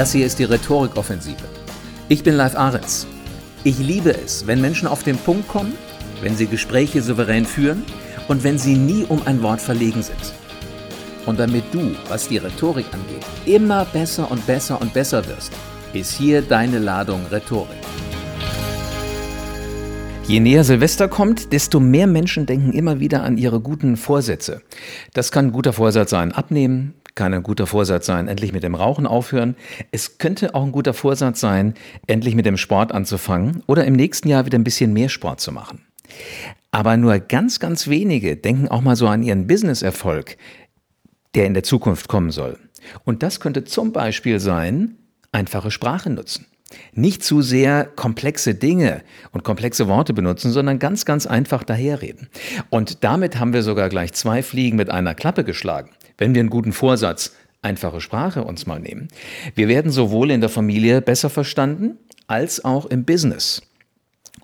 Das hier ist die Rhetorikoffensive. Ich bin Live Ahrens. Ich liebe es, wenn Menschen auf den Punkt kommen, wenn sie Gespräche souverän führen und wenn sie nie um ein Wort verlegen sind. Und damit du, was die Rhetorik angeht, immer besser und besser und besser wirst, ist hier deine Ladung Rhetorik. Je näher Silvester kommt, desto mehr Menschen denken immer wieder an ihre guten Vorsätze. Das kann ein guter Vorsatz sein, abnehmen, kann ein guter Vorsatz sein, endlich mit dem Rauchen aufhören. Es könnte auch ein guter Vorsatz sein, endlich mit dem Sport anzufangen oder im nächsten Jahr wieder ein bisschen mehr Sport zu machen. Aber nur ganz, ganz wenige denken auch mal so an ihren Businesserfolg, der in der Zukunft kommen soll. Und das könnte zum Beispiel sein, einfache Sprache nutzen. Nicht zu sehr komplexe Dinge und komplexe Worte benutzen, sondern ganz, ganz einfach daherreden. Und damit haben wir sogar gleich zwei Fliegen mit einer Klappe geschlagen. Wenn wir einen guten Vorsatz, einfache Sprache uns mal nehmen. Wir werden sowohl in der Familie besser verstanden, als auch im Business.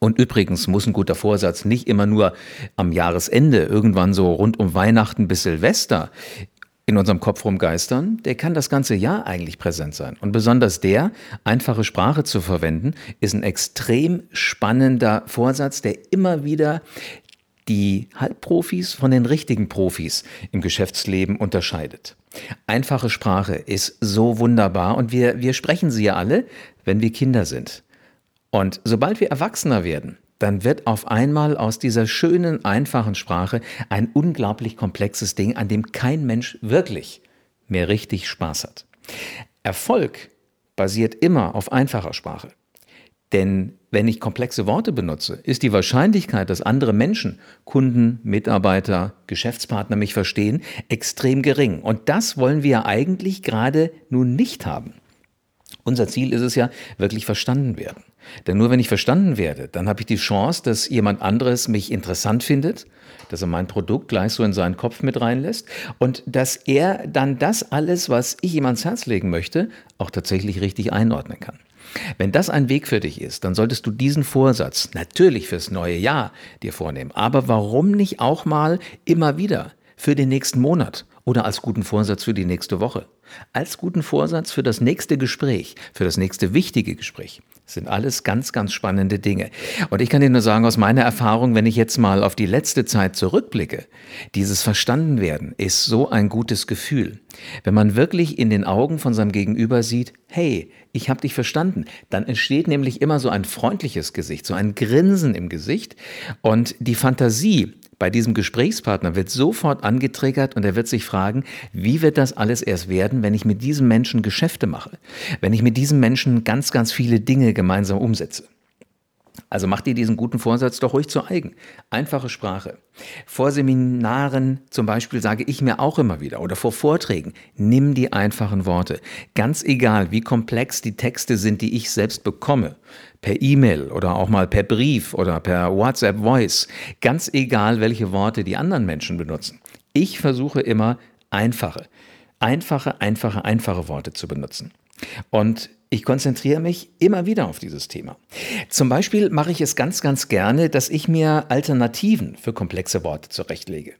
Und übrigens muss ein guter Vorsatz nicht immer nur am Jahresende, irgendwann so rund um Weihnachten bis Silvester in unserem Kopf rumgeistern, der kann das ganze Jahr eigentlich präsent sein. Und besonders der, einfache Sprache zu verwenden, ist ein extrem spannender Vorsatz, der immer wieder die Halbprofis von den richtigen Profis im Geschäftsleben unterscheidet. Einfache Sprache ist so wunderbar und wir, wir sprechen sie ja alle, wenn wir Kinder sind. Und sobald wir Erwachsener werden, dann wird auf einmal aus dieser schönen, einfachen Sprache ein unglaublich komplexes Ding, an dem kein Mensch wirklich mehr richtig Spaß hat. Erfolg basiert immer auf einfacher Sprache. Denn wenn ich komplexe Worte benutze, ist die Wahrscheinlichkeit, dass andere Menschen, Kunden, Mitarbeiter, Geschäftspartner mich verstehen, extrem gering. Und das wollen wir eigentlich gerade nun nicht haben. Unser Ziel ist es ja, wirklich verstanden werden. Denn nur wenn ich verstanden werde, dann habe ich die Chance, dass jemand anderes mich interessant findet, dass er mein Produkt gleich so in seinen Kopf mit reinlässt und dass er dann das alles, was ich ihm ans Herz legen möchte, auch tatsächlich richtig einordnen kann. Wenn das ein Weg für dich ist, dann solltest du diesen Vorsatz natürlich fürs neue Jahr dir vornehmen. Aber warum nicht auch mal immer wieder für den nächsten Monat oder als guten Vorsatz für die nächste Woche? Als guten Vorsatz für das nächste Gespräch, für das nächste wichtige Gespräch. Das sind alles ganz, ganz spannende Dinge. Und ich kann dir nur sagen, aus meiner Erfahrung, wenn ich jetzt mal auf die letzte Zeit zurückblicke, dieses Verstandenwerden ist so ein gutes Gefühl. Wenn man wirklich in den Augen von seinem Gegenüber sieht, hey, ich habe dich verstanden, dann entsteht nämlich immer so ein freundliches Gesicht, so ein Grinsen im Gesicht und die Fantasie, bei diesem Gesprächspartner wird sofort angetriggert und er wird sich fragen, wie wird das alles erst werden, wenn ich mit diesem Menschen Geschäfte mache, wenn ich mit diesem Menschen ganz, ganz viele Dinge gemeinsam umsetze. Also mach dir diesen guten Vorsatz doch ruhig zu eigen. Einfache Sprache. Vor Seminaren zum Beispiel sage ich mir auch immer wieder oder vor Vorträgen, nimm die einfachen Worte. Ganz egal, wie komplex die Texte sind, die ich selbst bekomme. Per E-Mail oder auch mal per Brief oder per WhatsApp Voice. Ganz egal, welche Worte die anderen Menschen benutzen. Ich versuche immer einfache, einfache, einfache, einfache Worte zu benutzen. Und ich konzentriere mich immer wieder auf dieses Thema. Zum Beispiel mache ich es ganz, ganz gerne, dass ich mir Alternativen für komplexe Worte zurechtlege.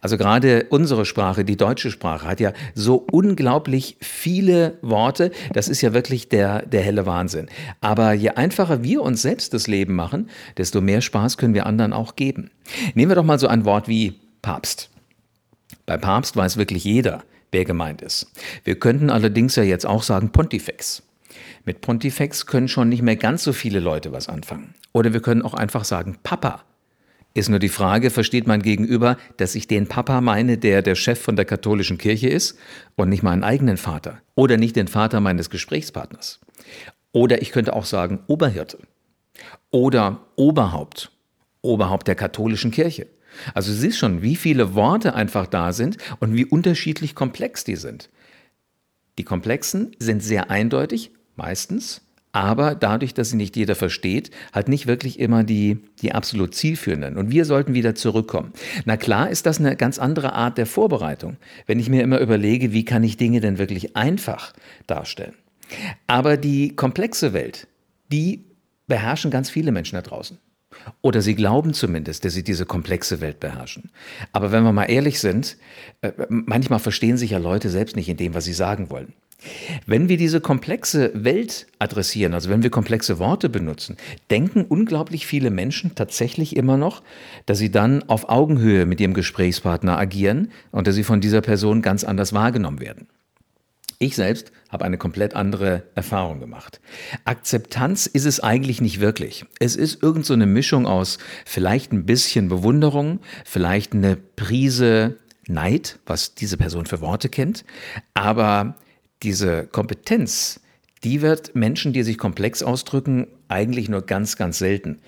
Also gerade unsere Sprache, die deutsche Sprache, hat ja so unglaublich viele Worte. Das ist ja wirklich der, der helle Wahnsinn. Aber je einfacher wir uns selbst das Leben machen, desto mehr Spaß können wir anderen auch geben. Nehmen wir doch mal so ein Wort wie Papst. Bei Papst weiß wirklich jeder, wer gemeint ist. Wir könnten allerdings ja jetzt auch sagen Pontifex. Mit Pontifex können schon nicht mehr ganz so viele Leute was anfangen. Oder wir können auch einfach sagen Papa. Ist nur die Frage, versteht mein Gegenüber, dass ich den Papa meine, der der Chef von der katholischen Kirche ist und nicht meinen eigenen Vater oder nicht den Vater meines Gesprächspartners. Oder ich könnte auch sagen Oberhirte oder Oberhaupt, Oberhaupt der katholischen Kirche. Also du siehst schon, wie viele Worte einfach da sind und wie unterschiedlich komplex die sind. Die komplexen sind sehr eindeutig meistens, aber dadurch, dass sie nicht jeder versteht, halt nicht wirklich immer die, die absolut zielführenden. Und wir sollten wieder zurückkommen. Na klar ist das eine ganz andere Art der Vorbereitung, wenn ich mir immer überlege, wie kann ich Dinge denn wirklich einfach darstellen. Aber die komplexe Welt, die beherrschen ganz viele Menschen da draußen. Oder sie glauben zumindest, dass sie diese komplexe Welt beherrschen. Aber wenn wir mal ehrlich sind, äh, manchmal verstehen sich ja Leute selbst nicht in dem, was sie sagen wollen. Wenn wir diese komplexe Welt adressieren, also wenn wir komplexe Worte benutzen, denken unglaublich viele Menschen tatsächlich immer noch, dass sie dann auf Augenhöhe mit ihrem Gesprächspartner agieren und dass sie von dieser Person ganz anders wahrgenommen werden. Ich selbst habe eine komplett andere Erfahrung gemacht. Akzeptanz ist es eigentlich nicht wirklich. Es ist irgend so eine Mischung aus vielleicht ein bisschen Bewunderung, vielleicht eine Prise Neid, was diese Person für Worte kennt, aber diese Kompetenz, die wird Menschen, die sich komplex ausdrücken, eigentlich nur ganz, ganz selten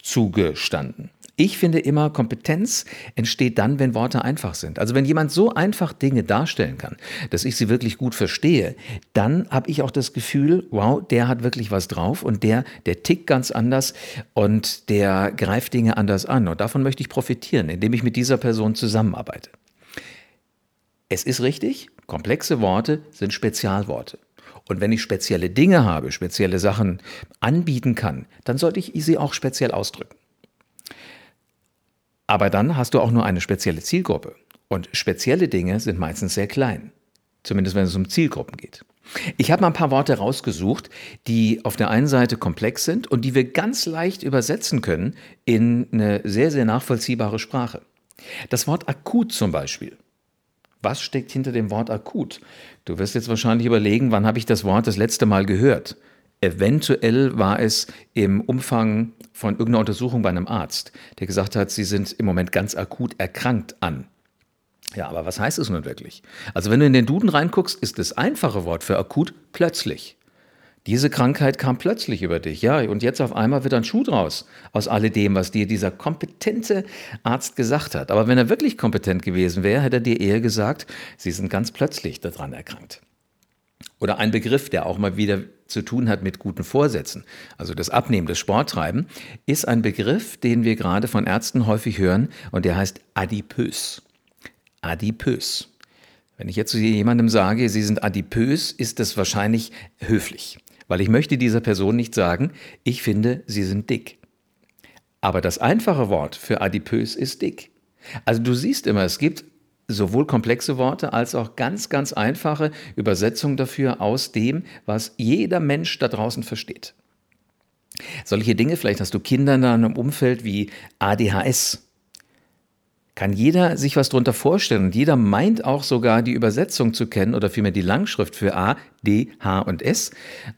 zugestanden. Ich finde immer, Kompetenz entsteht dann, wenn Worte einfach sind. Also wenn jemand so einfach Dinge darstellen kann, dass ich sie wirklich gut verstehe, dann habe ich auch das Gefühl, wow, der hat wirklich was drauf und der, der tickt ganz anders und der greift Dinge anders an. Und davon möchte ich profitieren, indem ich mit dieser Person zusammenarbeite. Es ist richtig, komplexe Worte sind Spezialworte. Und wenn ich spezielle Dinge habe, spezielle Sachen anbieten kann, dann sollte ich sie auch speziell ausdrücken. Aber dann hast du auch nur eine spezielle Zielgruppe. Und spezielle Dinge sind meistens sehr klein. Zumindest wenn es um Zielgruppen geht. Ich habe mal ein paar Worte rausgesucht, die auf der einen Seite komplex sind und die wir ganz leicht übersetzen können in eine sehr, sehr nachvollziehbare Sprache. Das Wort akut zum Beispiel. Was steckt hinter dem Wort akut? Du wirst jetzt wahrscheinlich überlegen, wann habe ich das Wort das letzte Mal gehört? Eventuell war es im Umfang von irgendeiner Untersuchung bei einem Arzt, der gesagt hat, Sie sind im Moment ganz akut erkrankt an. Ja, aber was heißt es nun wirklich? Also wenn du in den Duden reinguckst, ist das einfache Wort für akut plötzlich. Diese Krankheit kam plötzlich über dich, ja, und jetzt auf einmal wird ein Schuh draus aus alledem, was dir dieser kompetente Arzt gesagt hat. Aber wenn er wirklich kompetent gewesen wäre, hätte er dir eher gesagt, Sie sind ganz plötzlich daran erkrankt. Oder ein Begriff, der auch mal wieder zu tun hat mit guten Vorsätzen, also das Abnehmen, das Sporttreiben, ist ein Begriff, den wir gerade von Ärzten häufig hören und der heißt adipös. Adipös. Wenn ich jetzt jemandem sage, Sie sind adipös, ist das wahrscheinlich höflich, weil ich möchte dieser Person nicht sagen, ich finde, Sie sind dick. Aber das einfache Wort für adipös ist dick. Also du siehst immer, es gibt sowohl komplexe Worte als auch ganz, ganz einfache Übersetzungen dafür aus dem, was jeder Mensch da draußen versteht. Solche Dinge, vielleicht hast du Kinder in einem Umfeld wie ADHS. Kann jeder sich was darunter vorstellen und jeder meint auch sogar die Übersetzung zu kennen oder vielmehr die Langschrift für A, D, H und S.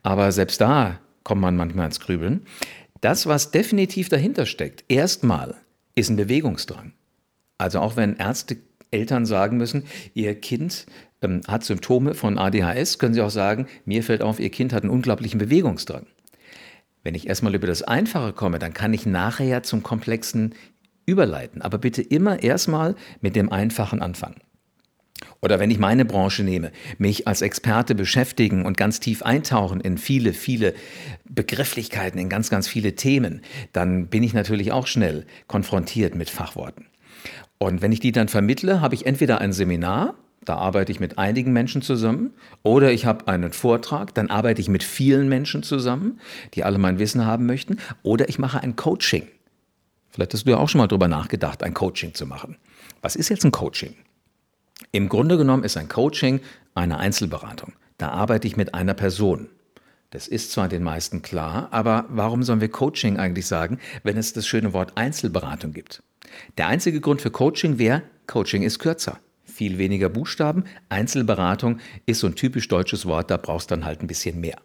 Aber selbst da kommt man manchmal ins Grübeln. Das, was definitiv dahinter steckt, erstmal ist ein Bewegungsdrang. Also auch wenn Ärzte Eltern sagen müssen, ihr Kind ähm, hat Symptome von ADHS, können sie auch sagen, mir fällt auf, ihr Kind hat einen unglaublichen Bewegungsdrang. Wenn ich erstmal über das Einfache komme, dann kann ich nachher zum Komplexen überleiten. Aber bitte immer erstmal mit dem Einfachen anfangen. Oder wenn ich meine Branche nehme, mich als Experte beschäftigen und ganz tief eintauchen in viele, viele Begrifflichkeiten, in ganz, ganz viele Themen, dann bin ich natürlich auch schnell konfrontiert mit Fachworten. Und wenn ich die dann vermittle, habe ich entweder ein Seminar, da arbeite ich mit einigen Menschen zusammen, oder ich habe einen Vortrag, dann arbeite ich mit vielen Menschen zusammen, die alle mein Wissen haben möchten, oder ich mache ein Coaching. Vielleicht hast du ja auch schon mal darüber nachgedacht, ein Coaching zu machen. Was ist jetzt ein Coaching? Im Grunde genommen ist ein Coaching eine Einzelberatung. Da arbeite ich mit einer Person. Das ist zwar den meisten klar, aber warum sollen wir Coaching eigentlich sagen, wenn es das schöne Wort Einzelberatung gibt? Der einzige Grund für Coaching wäre, Coaching ist kürzer. Viel weniger Buchstaben. Einzelberatung ist so ein typisch deutsches Wort, da brauchst du dann halt ein bisschen mehr.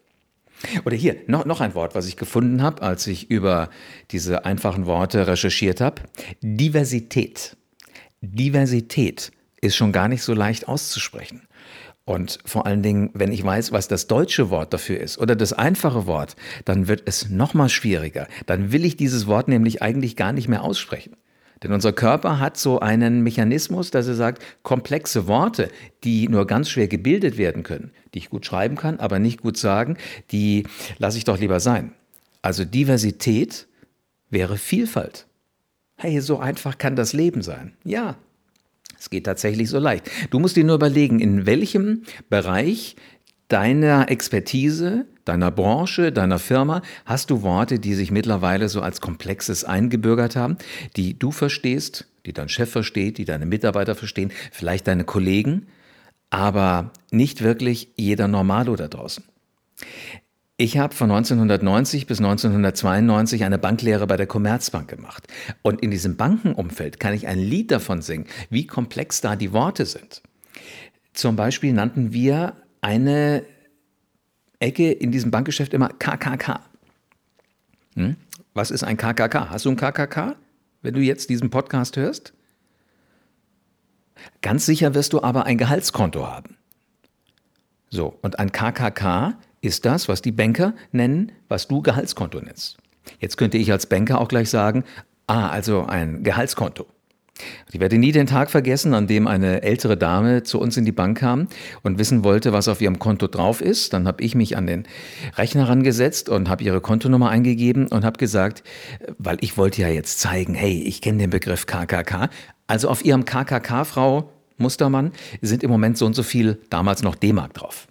Oder hier, noch, noch ein Wort, was ich gefunden habe, als ich über diese einfachen Worte recherchiert habe. Diversität. Diversität ist schon gar nicht so leicht auszusprechen. Und vor allen Dingen, wenn ich weiß, was das deutsche Wort dafür ist oder das einfache Wort, dann wird es noch mal schwieriger. Dann will ich dieses Wort nämlich eigentlich gar nicht mehr aussprechen. Denn unser Körper hat so einen Mechanismus, dass er sagt, komplexe Worte, die nur ganz schwer gebildet werden können, die ich gut schreiben kann, aber nicht gut sagen, die lasse ich doch lieber sein. Also Diversität wäre Vielfalt. Hey, so einfach kann das Leben sein. Ja, es geht tatsächlich so leicht. Du musst dir nur überlegen, in welchem Bereich deiner Expertise, deiner Branche, deiner Firma hast du Worte, die sich mittlerweile so als komplexes eingebürgert haben, die du verstehst, die dein Chef versteht, die deine Mitarbeiter verstehen, vielleicht deine Kollegen, aber nicht wirklich jeder Normalo da draußen. Ich habe von 1990 bis 1992 eine Banklehre bei der Commerzbank gemacht. Und in diesem Bankenumfeld kann ich ein Lied davon singen, wie komplex da die Worte sind. Zum Beispiel nannten wir eine Ecke in diesem Bankgeschäft immer KKK. Hm? Was ist ein KKK? Hast du ein KKK, wenn du jetzt diesen Podcast hörst? Ganz sicher wirst du aber ein Gehaltskonto haben. So, und ein KKK ist das, was die Banker nennen, was du Gehaltskonto nennst. Jetzt könnte ich als Banker auch gleich sagen, ah, also ein Gehaltskonto. Ich werde nie den Tag vergessen, an dem eine ältere Dame zu uns in die Bank kam und wissen wollte, was auf ihrem Konto drauf ist. Dann habe ich mich an den Rechner rangesetzt und habe ihre Kontonummer eingegeben und habe gesagt, weil ich wollte ja jetzt zeigen, hey, ich kenne den Begriff KKK. Also auf ihrem KKK, Frau Mustermann, sind im Moment so und so viel damals noch D-Mark drauf.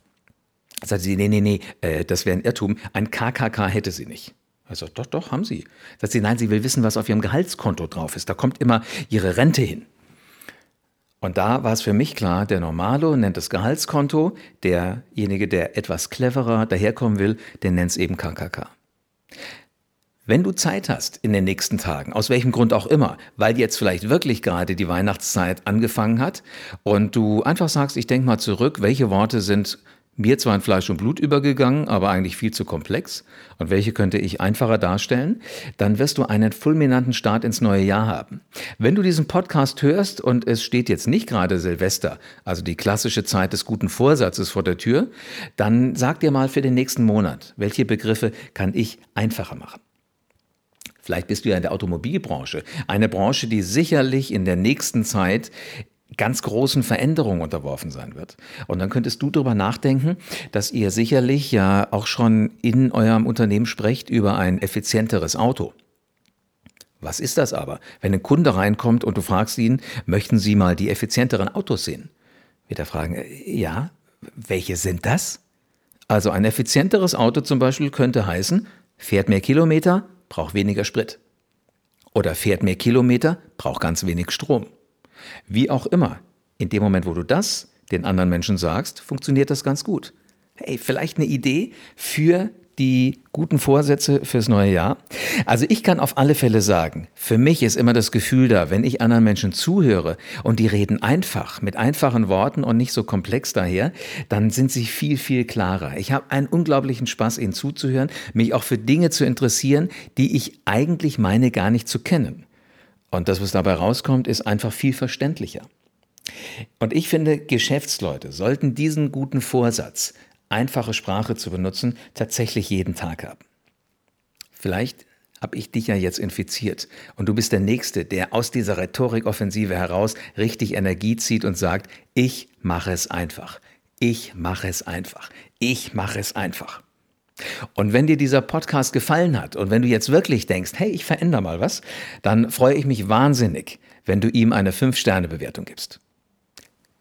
Sagt sie, nee, nee, nee, äh, das wäre ein Irrtum. Ein KKK hätte sie nicht. Also doch, doch, haben sie. Sagt sie, nein, sie will wissen, was auf ihrem Gehaltskonto drauf ist. Da kommt immer ihre Rente hin. Und da war es für mich klar, der Normalo nennt das Gehaltskonto, derjenige, der etwas cleverer daherkommen will, der nennt es eben KKK. Wenn du Zeit hast in den nächsten Tagen, aus welchem Grund auch immer, weil jetzt vielleicht wirklich gerade die Weihnachtszeit angefangen hat und du einfach sagst, ich denke mal zurück, welche Worte sind mir zwar in Fleisch und Blut übergegangen, aber eigentlich viel zu komplex. Und welche könnte ich einfacher darstellen? Dann wirst du einen fulminanten Start ins neue Jahr haben. Wenn du diesen Podcast hörst und es steht jetzt nicht gerade Silvester, also die klassische Zeit des guten Vorsatzes vor der Tür, dann sag dir mal für den nächsten Monat, welche Begriffe kann ich einfacher machen? Vielleicht bist du ja in der Automobilbranche, eine Branche, die sicherlich in der nächsten Zeit ganz großen Veränderungen unterworfen sein wird. Und dann könntest du darüber nachdenken, dass ihr sicherlich ja auch schon in eurem Unternehmen sprecht über ein effizienteres Auto. Was ist das aber? Wenn ein Kunde reinkommt und du fragst ihn, möchten Sie mal die effizienteren Autos sehen? Wird er fragen, äh, ja, welche sind das? Also ein effizienteres Auto zum Beispiel könnte heißen, fährt mehr Kilometer, braucht weniger Sprit. Oder fährt mehr Kilometer, braucht ganz wenig Strom. Wie auch immer, in dem Moment, wo du das den anderen Menschen sagst, funktioniert das ganz gut. Hey, vielleicht eine Idee für die guten Vorsätze fürs neue Jahr? Also ich kann auf alle Fälle sagen, für mich ist immer das Gefühl da, wenn ich anderen Menschen zuhöre und die reden einfach, mit einfachen Worten und nicht so komplex daher, dann sind sie viel, viel klarer. Ich habe einen unglaublichen Spaß, ihnen zuzuhören, mich auch für Dinge zu interessieren, die ich eigentlich meine gar nicht zu kennen. Und das, was dabei rauskommt, ist einfach viel verständlicher. Und ich finde, Geschäftsleute sollten diesen guten Vorsatz, einfache Sprache zu benutzen, tatsächlich jeden Tag haben. Vielleicht habe ich dich ja jetzt infiziert und du bist der Nächste, der aus dieser Rhetorikoffensive heraus richtig Energie zieht und sagt, ich mache es einfach. Ich mache es einfach. Ich mache es einfach. Und wenn dir dieser Podcast gefallen hat und wenn du jetzt wirklich denkst, hey, ich verändere mal was, dann freue ich mich wahnsinnig, wenn du ihm eine 5-Sterne-Bewertung gibst.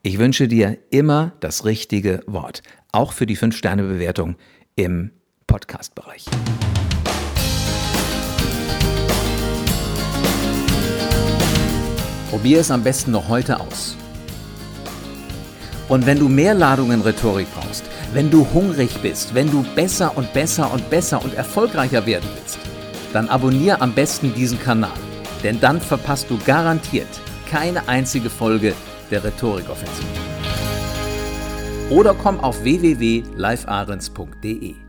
Ich wünsche dir immer das richtige Wort, auch für die 5-Sterne-Bewertung im Podcast-Bereich. Probier es am besten noch heute aus. Und wenn du mehr Ladungen Rhetorik brauchst, wenn du hungrig bist, wenn du besser und besser und besser und erfolgreicher werden willst, dann abonniere am besten diesen Kanal, denn dann verpasst du garantiert keine einzige Folge der Rhetorikoffensive. Oder komm auf www.livearens.de.